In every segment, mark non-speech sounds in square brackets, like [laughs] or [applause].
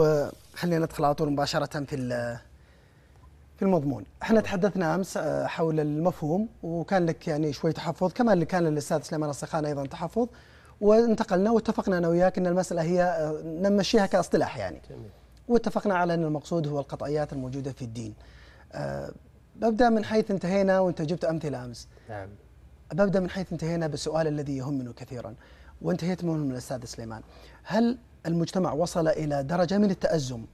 وخلينا ندخل على طول مباشرة في في المضمون. إحنا تحدثنا أمس آه، حول المفهوم وكان لك يعني شوي تحفظ كما اللي كان للأستاذ سليمان السخان أيضا تحفظ. وانتقلنا واتفقنا أنا وياك إن المسألة هي آه، نمشيها كاصطلاح يعني. جميل. واتفقنا على إن المقصود هو القطعيات الموجودة في الدين. أه ببدأ من حيث انتهينا وأنت جبت أمثلة أمس. نعم. ببدأ من حيث انتهينا بالسؤال الذي يهمنا كثيرا وانتهيت منه من الأستاذ سليمان. هل المجتمع وصل إلى درجة من التأزم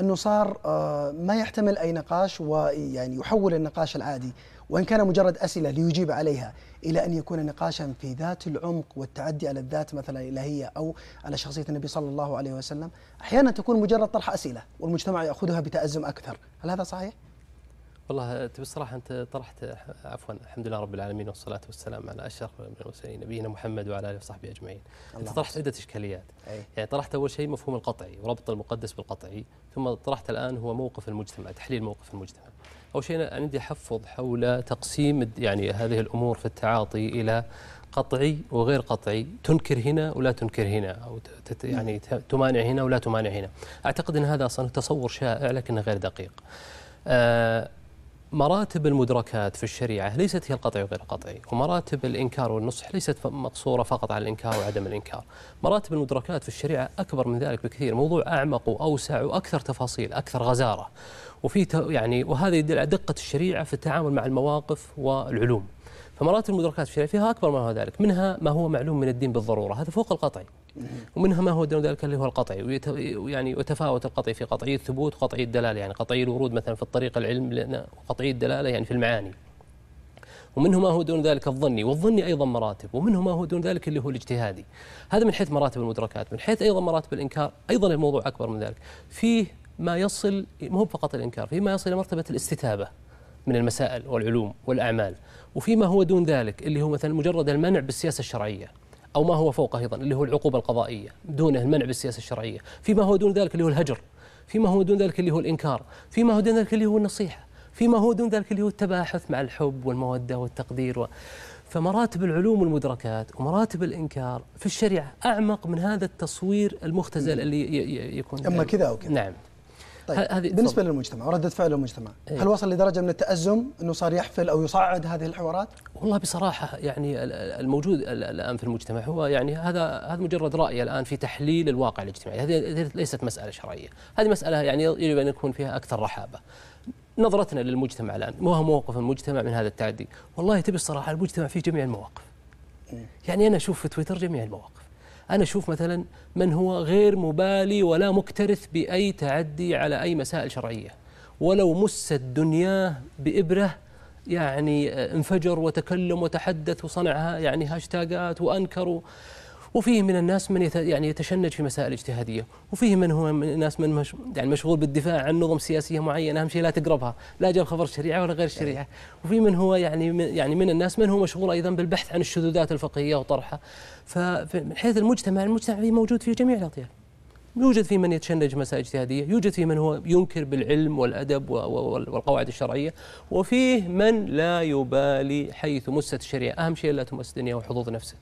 إنه صار آه، ما يحتمل أي نقاش ويعني يحول النقاش العادي وإن كان مجرد أسئلة ليجيب عليها إلى أن يكون نقاشا في ذات العمق والتعدي على الذات مثلا الالهيه أو على شخصية النبي صلى الله عليه وسلم، أحيانا تكون مجرد طرح أسئلة والمجتمع يأخذها بتأزم أكثر، هل هذا صحيح؟ والله تبي الصراحة أنت طرحت عفوا الحمد لله رب العالمين والصلاة والسلام على أشرف المرسلين نبينا محمد وعلى آله وصحبه أجمعين. أنت طرحت عدة إشكاليات. أي. يعني طرحت أول شيء مفهوم القطعي وربط المقدس بالقطعي، ثم طرحت الآن هو موقف المجتمع، تحليل موقف المجتمع. أول شيء عندي أحفظ حول تقسيم يعني هذه الأمور في التعاطي إلى قطعي وغير قطعي تنكر هنا ولا تنكر هنا أو يعني تمانع هنا ولا تمانع هنا أعتقد أن هذا أصلا تصور شائع لكنه غير دقيق آه مراتب المدركات في الشريعة ليست هي القطعي وغير القطعي ومراتب الإنكار والنصح ليست مقصورة فقط على الإنكار وعدم الإنكار. مراتب المدركات في الشريعة أكبر من ذلك بكثير موضوع أعمق وأوسع وأكثر تفاصيل أكثر غزارة. وفي يعني وهذا يدل على دقة الشريعة في التعامل مع المواقف والعلوم. فمراتب المدركات في الشريعة فيها أكبر ما هو ذلك منها ما هو معلوم من الدين بالضرورة هذا فوق القطعي. ومنها ما هو دون ذلك اللي هو القطعي ويعني وتفاوت القطعي في قطعي الثبوت وقطعي الدلالة يعني قطعي الورود مثلا في الطريق العلم وقطعي الدلالة يعني في المعاني. ومنه ما هو دون ذلك الظني والظني أيضا مراتب ومنه ما هو دون ذلك اللي هو الاجتهادي. هذا من حيث مراتب المدركات من حيث أيضا مراتب الإنكار أيضا الموضوع أكبر من ذلك. فيه ما يصل مو فقط الإنكار فيه ما يصل إلى مرتبة الاستتابة من المسائل والعلوم والأعمال. وفيما هو دون ذلك اللي هو مثلا مجرد المنع بالسياسة الشرعية. أو ما هو فوقه أيضا اللي هو العقوبة القضائية دونه المنع بالسياسة الشرعية. فيما هو دون ذلك اللي هو الهجر فيما هو دون ذلك اللي هو الإنكار فيما هو دون ذلك اللي هو النصيحة فيما هو دون ذلك اللي هو التباحث مع الحب والمودة والتقدير و... فمراتب العلوم والمدركات ومراتب الإنكار في الشريعة أعمق من هذا التصوير المختزل اللي يكون أما كذا أو كذا. نعم. طيب هذه بالنسبة فضل. للمجتمع وردة فعل المجتمع إيه؟ هل وصل لدرجة من التأزم إنه صار يحفل أو يصعد هذه الحوارات؟ والله بصراحة يعني الموجود الآن في المجتمع هو يعني هذا هذا مجرد رأي الآن في تحليل الواقع الاجتماعي. هذه ليست مسألة شرعية. هذه مسألة يعني يجب أن يكون فيها أكثر رحابة. نظرتنا للمجتمع الآن ما هو موقف المجتمع من هذا التعدي. والله تبي الصراحة المجتمع في جميع المواقف. إيه. يعني أنا أشوف في تويتر جميع المواقف. أنا أشوف مثلا من هو غير مبالي ولا مكترث بأي تعدي على أي مسائل شرعية. ولو مست دنياه بإبرة يعني انفجر وتكلم وتحدث وصنعها يعني هاشتاجات وأنكر وفيه من الناس من يعني يتشنج في مسائل اجتهادية، وفيه من هو من الناس من مش يعني مشغول بالدفاع عن نظم سياسية معينة، أهم شيء لا تقربها، لا جاب خبر الشريعة ولا غير الشريعة، وفي من هو يعني يعني من الناس من هو مشغول أيضا بالبحث عن الشذوذات الفقهية وطرحها، فمن حيث المجتمع المجتمع فيه موجود في جميع الأطياف. يوجد في من يتشنج مسائل اجتهادية، يوجد في من هو ينكر بالعلم والأدب والقواعد الشرعية، وفيه من لا يبالي حيث مست الشريعة، أهم شيء لا تمس دنيا وحظوظ نفسه.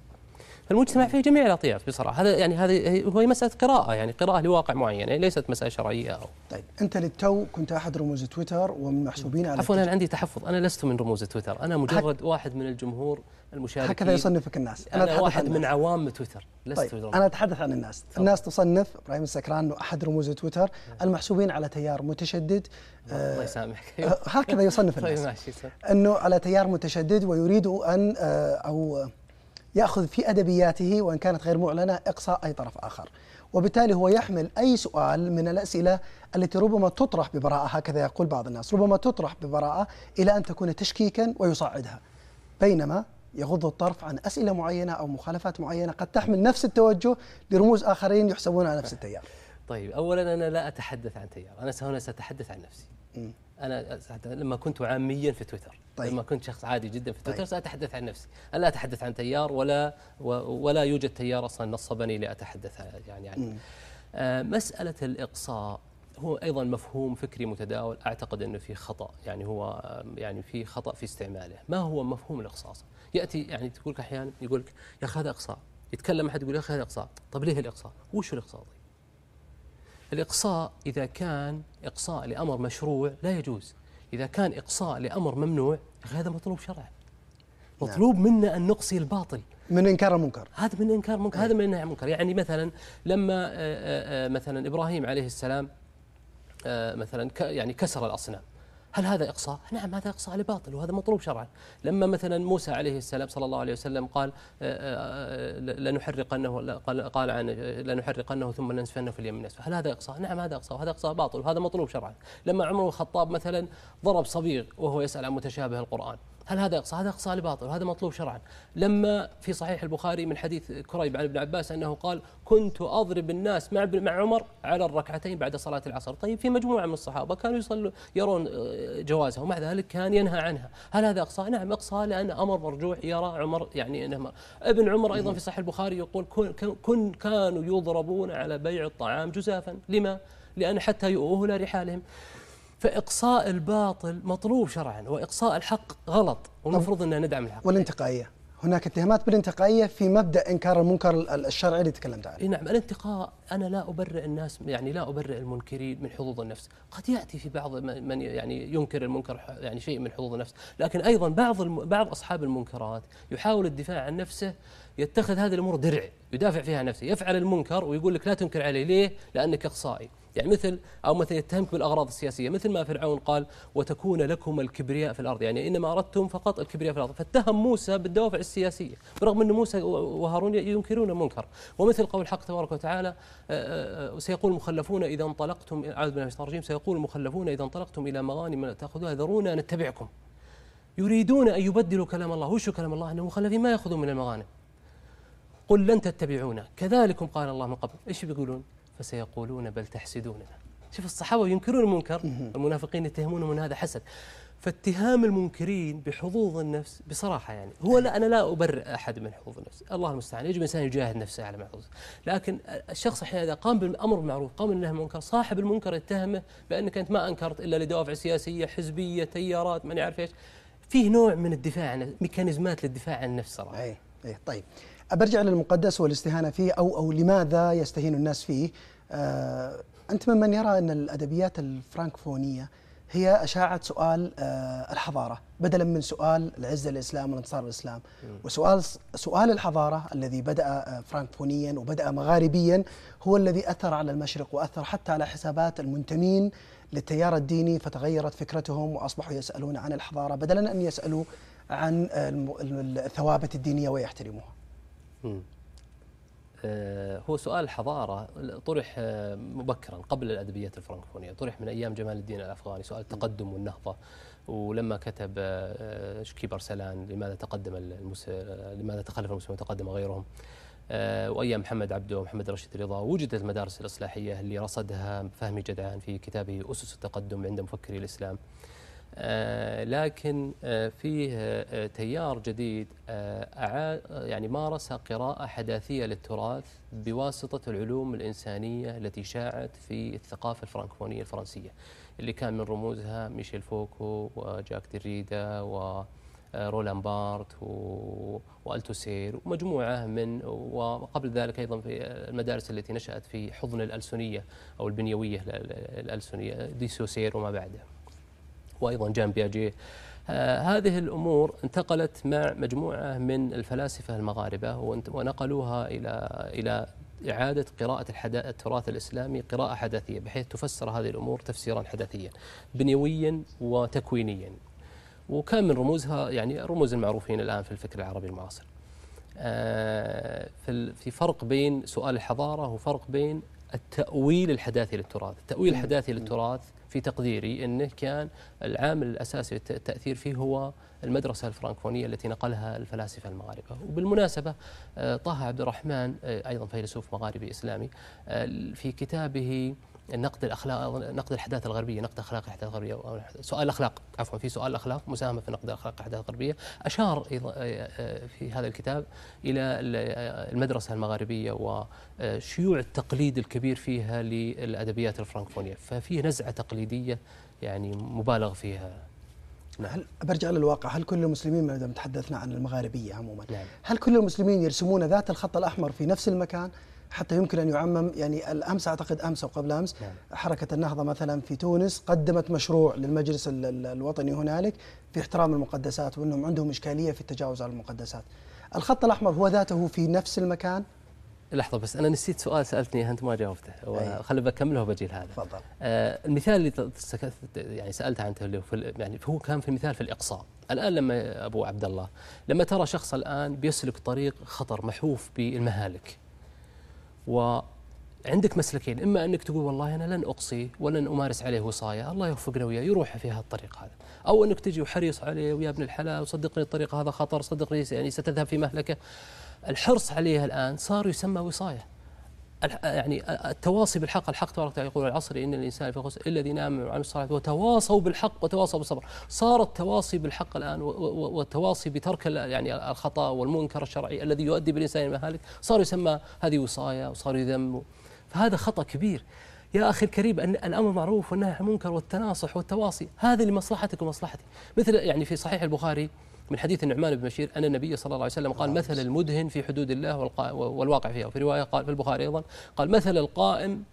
فالمجتمع في جميع الأطياف بصراحة. هذا يعني هذه هو مسألة قراءة يعني قراءة لواقع معين يعني ليست مسألة شرعية أو طيب أنت للتو كنت أحد رموز تويتر ومن محسوبين على عفوا أنا عندي تحفظ. أنا لست من رموز تويتر. أنا مجرد هك واحد من الجمهور المشاركين. هكذا يصنفك الناس. أنا, أنا واحد من عوام تويتر. لست طيب تويتر. أنا أتحدث عن الناس. طبعا. الناس تصنف إبراهيم السكران انه أحد رموز تويتر نعم. المحسوبين على تيار متشدد الله آه، يسامحك. آه، هكذا يصنف [laughs] الناس. طيب ماشي أنه على تيار متشدد ويريد أن آه، أو يأخذ في أدبياته وإن كانت غير معلنة إقصاء أي طرف آخر. وبالتالي هو يحمل أي سؤال من الأسئلة التي ربما تطرح ببراءة هكذا يقول بعض الناس. ربما تطرح ببراءة إلى أن تكون تشكيكا ويصعدها بينما يغض الطرف عن أسئلة معينة أو مخالفات معينة قد تحمل نفس التوجه لرموز آخرين يحسبون على نفس التيار. طيب أولا أنا لا أتحدث عن تيار. أنا هنا سأتحدث عن نفسي. أنا لما كنت عاميا في تويتر. طيب. لما كنت شخص عادي جدا في تويتر طيب. سأتحدث عن نفسي. أنا لا أتحدث عن تيار ولا ولا يوجد تيار أصلا نصبني لأتحدث يعني عنه. آه مسألة الإقصاء هو أيضا مفهوم فكري متداول. أعتقد إنه في خطأ. يعني هو يعني في خطأ في استعماله. ما هو مفهوم الإقصاء يأتي يعني تقول أحيانا يقول لك يا أخي هذا إقصاء. يتكلم أحد يقول يا أخي هذا إقصاء. طب ليه الإقصاء؟ وش الإقصاء طيب؟ الإقصاء إذا كان إقصاء لأمر مشروع لا يجوز. إذا كان إقصاء لأمر ممنوع هذا مطلوب شرعا. مطلوب منا أن نقصي الباطل. من إنكار المنكر. هذا من إنكار منكر هذا من انكار المنكر. يعني مثلا لما مثلا إبراهيم عليه السلام مثلا يعني كسر الأصنام. هل هذا إقصاء؟ نعم هذا إقصاء لباطل وهذا مطلوب شرعا لما مثلا موسى عليه السلام صلى الله عليه وسلم قال لنحرقنه قال, عن لنحرقنه ثم لنسفنه في اليم نسفه هل هذا إقصاء؟ نعم هذا إقصاء وهذا إقصاء باطل وهذا مطلوب شرعا لما عمر الخطاب مثلا ضرب صبيغ وهو يسأل عن متشابه القرآن هل هذا إقصاء؟ هذا إقصاء لباطل وهذا مطلوب شرعا لما في صحيح البخاري من حديث كريب عن ابن عباس أنه قال كنت أضرب الناس مع مع عمر على الركعتين بعد صلاة العصر طيب في مجموعة من الصحابة كانوا يصلوا يرون آه، جوازها ومع ذلك كان ينهى عنها هل هذا إقصاء؟ نعم إقصاء لأن أمر مرجوح يرى عمر يعني أنه ابن عمر أيضا في صحيح البخاري يقول كن, كانوا يضربون على بيع الطعام جزافا لما؟ لأن حتى يؤوه إلى رحالهم فإقصاء الباطل مطلوب شرعا وإقصاء الحق غلط والمفروض أن ندعم الحق. والانتقائية. هناك اتهامات بالانتقائية في مبدأ إنكار المنكر الشرعي اللي تكلمت عنه. نعم الانتقاء أنا لا أبرئ الناس يعني لا أبرئ المنكرين من حظوظ النفس. قد يأتي في بعض من يعني ينكر المنكر يعني شيء من حظوظ النفس. لكن أيضا بعض بعض أصحاب المنكرات يحاول الدفاع عن نفسه يتخذ هذه الأمور درع يدافع فيها عن نفسه يفعل المنكر ويقول لك لا تنكر عليه ليه؟ لأنك إقصائي. يعني مثل أو مثلا يتهمك بالأغراض السياسية مثل ما فرعون قال وتكون لكم الكبرياء في الأرض. يعني إنما أردتم فقط الكبرياء في الأرض. فاتهم موسى بالدوافع السياسية برغم أن موسى وهارون ينكرون المنكر. ومثل قول الحق تبارك وتعالى آه، آه، سيقول المخلفون إذا انطلقتم أعوذ بالله من الرجيم. سيقول المخلفون إذا انطلقتم إلى مغانم تأخذوها ذرونا نتبعكم. يريدون أن يبدلوا كلام الله. وش كلام الله؟ أن المخلفين ما يأخذون من المغانم. قل لن تتبعونا. كذلكم قال الله من قبل. إيش بيقولون؟ فسيقولون بل تحسدوننا شوف الصحابة ينكرون المنكر المنافقين يتهمون من هذا حسد. فاتهام المنكرين بحظوظ النفس بصراحة يعني. هو لا أنا لا أبرئ أحد من حظوظ النفس. الله المستعان. يجب الإنسان يجاهد نفسه على ما حظوظ. لكن الشخص أحيانا إذا قام بالأمر بالمعروف قام بالنهي عن المنكر صاحب المنكر يتهمه بأنك أنت ما أنكرت إلا لدوافع سياسية حزبية تيارات ما يعرف إيش. فيه نوع من الدفاع عن ميكانيزمات للدفاع عن النفس صراحة. أي. أي طيب. برجع للمقدس والاستهانة فيه أو أو لماذا يستهين الناس فيه؟ آه أنت ممن يرى أن الأدبيات الفرانكفونية هي أشاعة سؤال آه الحضارة بدلا من سؤال العزة الإسلام وانتصار الإسلام. وسؤال سؤال الحضارة الذي بدأ آه فرانكفونيا وبدأ مغاربيا هو الذي أثر على المشرق وأثر حتى على حسابات المنتمين للتيار الديني فتغيرت فكرتهم وأصبحوا يسألون عن الحضارة بدلا أن يسألوا عن الثوابت الدينية ويحترموها. آه، هو سؤال الحضارة طرح آه، مبكرا قبل الأدبيات الفرنكفونية طرح من أيام جمال الدين الأفغاني سؤال التقدم والنهضة ولما كتب آه، شكيب أرسلان لماذا تقدم المس... لماذا تخلف المسلمون وتقدم غيرهم؟ وأيام محمد عبده ومحمد رشيد رضا وجدت المدارس الإصلاحية اللي رصدها فهمي جدعان في كتابه أسس التقدم عند مفكري الإسلام. لكن آه، فيه آه، تيار جديد يعني مارس قراءة حداثية للتراث بواسطة العلوم الإنسانية التي شاعت في الثقافة الفرنكفونية الفرنسية اللي كان من رموزها ميشيل فوكو وجاك ديريدا و رولان بارت وألتوسير ومجموعة من وقبل ذلك أيضا في المدارس التي نشأت في حضن الألسنية أو البنيوية الألسنية دي سوسير وما بعده. وأيضا جان بياجيه آه هذه الأمور انتقلت مع مجموعة من الفلاسفة المغاربة ونقلوها إلى إلى إعادة قراءة التراث الإسلامي قراءة حداثية بحيث تفسر هذه الأمور تفسيرا حداثيا بنيويا وتكوينيا. وكان من رموزها يعني رموز المعروفين الآن في الفكر العربي المعاصر. آه في فرق بين سؤال الحضارة وفرق بين التأويل الحداثي للتراث. التأويل الحداثي للتراث في تقديري أنه كان العامل الأساسي التأثير فيه هو المدرسة الفرنكفونية التي نقلها الفلاسفة المغاربة. وبالمناسبة آه، طه عبد الرحمن آه، أيضا فيلسوف مغاربي إسلامي آه، في كتابه نقد الأخلاق نقد الحداثة الغربية نقد أخلاق الحداثة الغربية سؤال الأخلاق عفوا في سؤال الأخلاق مساهمة في نقد اخلاق الحداثة الغربية. أشار في هذا الكتاب إلى المدرسة المغاربية وشيوع التقليد الكبير فيها للأدبيات الفرنكفونية. ففيه نزعة تقليدية يعني مبالغ فيها. نعم. هل برجع للواقع. هل كل المسلمين ما دام تحدثنا عن المغاربية عموما نعم. هل كل المسلمين يرسمون ذات الخط الأحمر في نفس المكان؟ حتى يمكن أن يعمم يعني الأمس أعتقد أمس أو قبل أمس نعم. حركة النهضة مثلا في تونس قدمت مشروع للمجلس الوطني هنالك في احترام المقدسات وأنهم عندهم إشكالية في التجاوز على المقدسات. الخط الأحمر هو ذاته في نفس المكان؟ لحظة بس أنا نسيت سؤال سألتني أنت ما جاوبته وخلي بكمله وبجي لهذا تفضل. آه المثال اللي يعني سألت عنه اللي في يعني هو كان في المثال في الإقصاء. الآن لما أبو عبد الله لما ترى شخص الآن بيسلك طريق خطر محوف بالمهالك وعندك مسلكين إما أنك تقول والله أنا لن أقصي ولن أمارس عليه وصاية الله يوفقنا وياه يروح في هذا الطريق هذا. أو أنك تجي وحريص عليه ويا ابن الحلال وصدقني الطريق هذا خطر صدقني يعني ستذهب في مهلكة. الحرص عليها الآن صار يسمى وصاية. يعني التواصي بالحق الحق تبارك وتعالى يقول العصر إن الإنسان في خسر الا الذين آمنوا الصالحات وتواصوا بالحق وتواصوا بالصبر. صار التواصي بالحق الآن والتواصي بترك يعني الخطأ والمنكر الشرعي الذي يؤدي بالإنسان إلى المهالك صار يسمى هذه وصايه وصار يذم. فهذا خطأ كبير. يا أخي الكريم أن الأمر معروف والنهي عن المنكر والتناصح والتواصي. هذا لمصلحتك ومصلحتي. مثل يعني في صحيح البخاري من حديث النعمان بن بشير أن النبي صلى الله عليه وسلم قال مثل المدهن في حدود الله والواقع فيها. وفي رواية قال في البخاري أيضا قال مثل القائم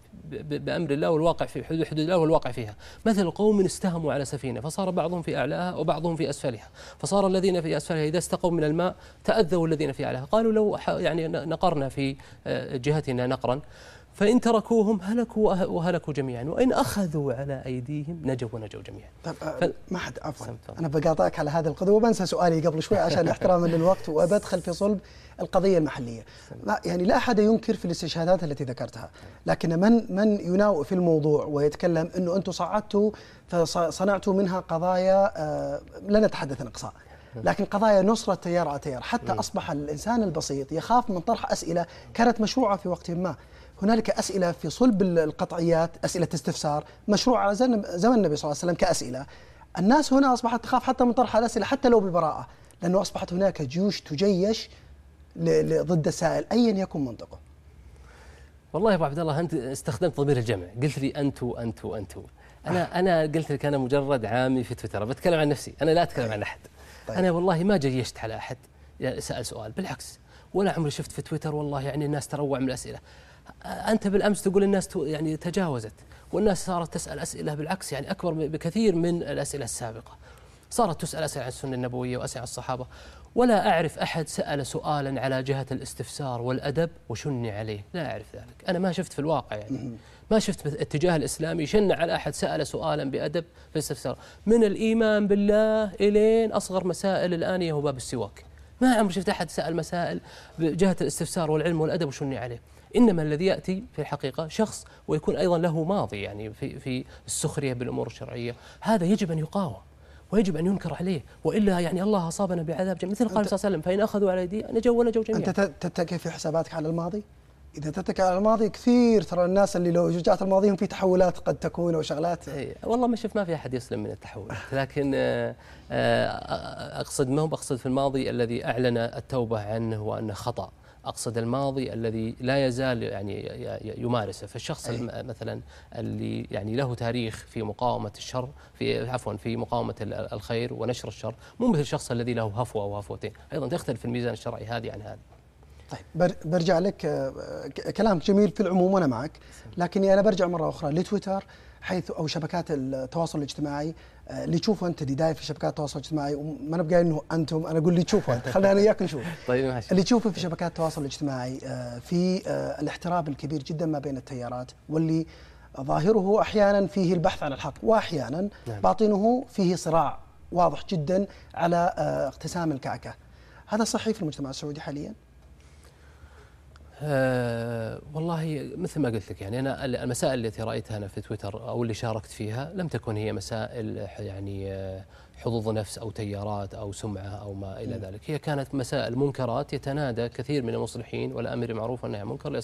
بأمر الله والواقع في حدود حدود الله والواقع فيها. مثل قوم استهموا على سفينة فصار بعضهم في أعلاها وبعضهم في أسفلها. فصار الذين في أسفلها إذا استقوا من الماء تأذوا الذين في أعلاها. قالوا لو يعني نقرنا في آه، جهتنا نقرا فإن تركوهم هلكوا وهلكوا جميعا. وإن أخذوا على أيديهم نجوا ونجوا جميعا. طيب ف... ما حد عفوا. أنا بقاطعك على هذه القضية وبنسى سؤالي قبل شوي عشان [laughs] احتراما للوقت وبدخل في صلب القضية المحلية. لا يعني لا أحد ينكر في الاستشهادات التي ذكرتها. لكن من من يناوئ في الموضوع ويتكلم أنه أنتم صعدتوا فصنعتوا منها قضايا آه لا نتحدث عن إقصاء. [laughs] لكن قضايا نصرة تيار على تيار. حتى أصبح الإنسان البسيط يخاف من طرح أسئلة كانت مشروعة في وقت ما. هنالك أسئلة في صلب القطعيات أسئلة استفسار مشروع على زمن النبي صلى الله عليه وسلم كأسئلة. الناس هنا أصبحت تخاف حتى من طرح الأسئلة حتى لو ببراءة لأنه أصبحت هناك جيوش تجيش ضد السائل أيا يكن منطقه. والله يا أبو عبد الله أنت استخدمت ضمير الجمع. قلت لي انتو انتو انتو أنا أنا قلت لك أنا مجرد عامي في تويتر بتكلم عن نفسي. أنا لا أتكلم عن أحد. طيب. أنا والله ما جيشت على أحد. سأل سؤال. بالعكس ولا عمري شفت في تويتر والله يعني الناس تروع من الأسئلة. أنت بالأمس تقول الناس يعني تجاوزت والناس صارت تسأل أسئلة بالعكس يعني أكبر بكثير من الأسئلة السابقة. صارت تسأل أسئلة عن السنة النبوية وأسئلة عن الصحابة. ولا أعرف أحد سأل سؤالا على جهة الاستفسار والأدب وشني عليه. لا أعرف ذلك. أنا ما شفت في الواقع يعني. ما شفت الاتجاه الإسلامي شن على أحد سأل سؤالا بأدب في الاستفسار. من الإيمان بالله إلين أصغر مسائل الآنية وباب السواك. ما عمري شفت أحد سأل مسائل بجهة الاستفسار والعلم والأدب وشني عليه. إنما الذي يأتي في الحقيقة شخص ويكون أيضا له ماضي يعني في في السخرية بالأمور الشرعية. هذا يجب أن يقاوم ويجب أن ينكر عليه وإلا يعني الله أصابنا بعذاب جميل. مثل قال صلى الله عليه وسلم فإن أخذوا على ايدي نجوا ونجوا جميعا أنت تتكي في حساباتك على الماضي؟ إذا تتكي على الماضي كثير ترى الناس اللي لو رجعت الماضيهم في تحولات قد تكون أو شغلات اي والله ما شفت ما في أحد يسلم من التحولات [laughs] لكن آه، آه، أقصد ما هو بقصد في الماضي الذي أعلن التوبة عنه وأنه خطأ. أقصد الماضي الذي لا يزال يعني يمارسه. فالشخص أي. مثلا اللي يعني له تاريخ في مقاومة الشر في عفوا في مقاومة الخير ونشر الشر مو مثل الشخص الذي له هفوة أو هفوتين أيضا تختلف الميزان الشرعي هذه عن هذه. طيب. برجع لك آه، كلامك جميل في العموم وأنا معك لكني أنا برجع مرة أخرى لتويتر حيث أو شبكات التواصل الاجتماعي آه، اللي تشوفه أنت اللي داير في شبكات التواصل الاجتماعي وما أنا بقى إنه أنتم أنا أقول اللي تشوفه انت [laughs] خلينا أنا وياك نشوف. [laughs] طيب ماشي. اللي تشوفه في شبكات التواصل الاجتماعي آه، في الاحتراب الكبير جدا ما بين التيارات واللي ظاهره أحيانا فيه البحث عن الحق واحيانا نعم. باطنه فيه صراع واضح جدا على اقتسام الكعكة. هذا صحيح في المجتمع السعودي حاليا؟ أه والله مثل ما قلت لك يعني أنا المسائل التي رأيتها أنا في تويتر أو اللي شاركت فيها لم تكن هي مسائل يعني آه، حظوظ نفس أو تيارات أو سمعة أو ما إلى ذلك، هي كانت مسائل منكرات يتنادى كثير من المصلحين والأمر معروف أنها منكر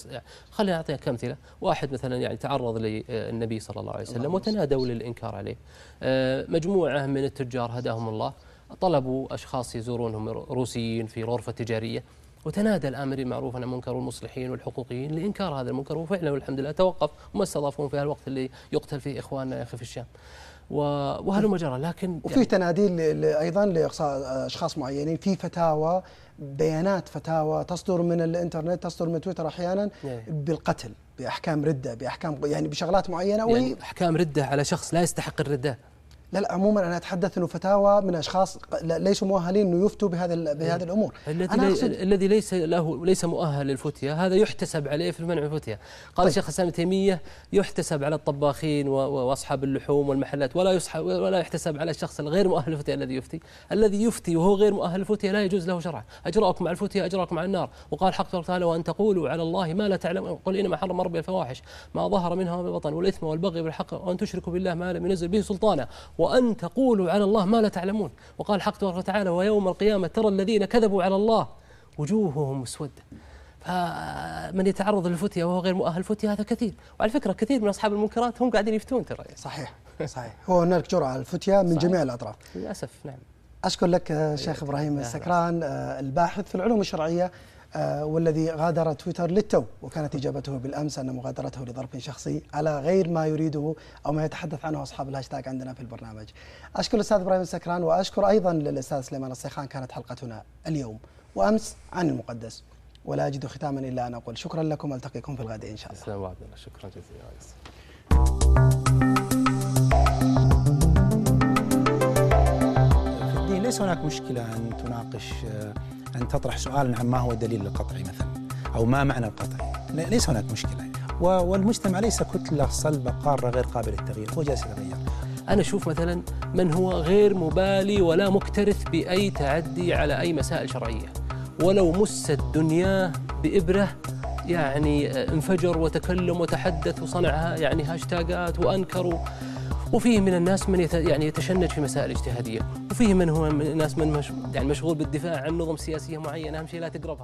خلينا أعطيك أمثلة، واحد مثلا يعني تعرض للنبي صلى الله عليه وسلم وتنادوا للإنكار عليه. أه مجموعة من التجار هداهم الله طلبوا أشخاص يزورونهم روسيين في غرفة تجارية. وتنادى الأمر بالمعروف عن المنكر والمصلحين والحقوقيين لإنكار هذا المنكر وفعلا والحمد لله توقف وما استضافون في الوقت اللي يقتل فيه اخواننا يا أخي في الشام. وهلم جرى لكن وفي يعني تناديل أيضا لإقصاء أشخاص معينين في فتاوى بيانات فتاوى تصدر من الإنترنت تصدر من تويتر أحيانا إيه. بالقتل بأحكام ردة بأحكام يعني بشغلات معينة يعني أحكام ردة على شخص لا يستحق الردة لا لا عموما أنا أتحدث إنه فتاوى من أشخاص ليسوا مؤهلين إنه يفتوا بهذا بهذه الأمور. الذي لي الذي ليس له ليس مؤهل للفتيا هذا يحتسب عليه في المنع الفتيا قال طيب. الشيخ الاسلام تيمية يحتسب على الطباخين وأصحاب اللحوم والمحلات ولا يسحب ولا يحتسب على الشخص الغير مؤهل للفتيا الذي يفتي. الذي يفتي وهو غير مؤهل للفتيا لا يجوز له شرعا اجراءكم على الفتيا اجراءكم على النار. وقال حق الله تعالى وأن تقولوا على الله ما لا تعلمون قل إنما حرم ربي الفواحش ما ظهر منها وما بطن والإثم والبغي بالحق وأن تشركوا بالله ما لم ينزل به سلطانا. وأن تقولوا على الله ما لا تعلمون. وقال حق تبارك وتعالى ويوم القيامة ترى الذين كذبوا على الله وجوههم مسودة. فمن يتعرض للفتية وهو غير مؤهل فتية هذا كثير. وعلى فكرة كثير من أصحاب المنكرات هم قاعدين يفتون ترى. صحيح [laughs] صحيح. هو هناك جرعة الفتية من صحيح. جميع الأطراف. للأسف نعم. أشكر لك شيخ إبراهيم السكران آه، الباحث في العلوم الشرعية والذي غادر تويتر للتو وكانت إجابته بالأمس أن مغادرته لظرف شخصي على غير ما يريده أو ما يتحدث عنه أصحاب الهاشتاج عندنا في البرنامج. أشكر الأستاذ إبراهيم السكران وأشكر أيضا للأستاذ سليمان الصيخان كانت حلقتنا اليوم. وأمس عن المقدس. ولا أجد ختاما إلا أن أقول شكرا لكم ألتقيكم في الغد إن شاء الله. السلام عليكم. شكرا جزيلا. في الدين ليس هناك مشكلة أن تناقش آه، أن تطرح سؤالا عن ما هو الدليل القطعي مثلا أو ما معنى القطعي ليس هناك مشكلة. والمجتمع ليس كتلة صلبة قارة غير قابلة للتغيير هو جالس يتغير. أنا أشوف مثلا من هو غير مبالي ولا مكترث بأي تعدي على أي مسائل شرعية. ولو مست دنياه بإبرة يعني انفجر وتكلم وتحدث وصنعها يعني هاشتاجات وأنكر وفيه من الناس من يعني يتشنج في مسائل اجتهادية. وفيه من هو من الناس من مش يعني مشغول بالدفاع عن نظم سياسية معينة أهم شيء لا تقربها.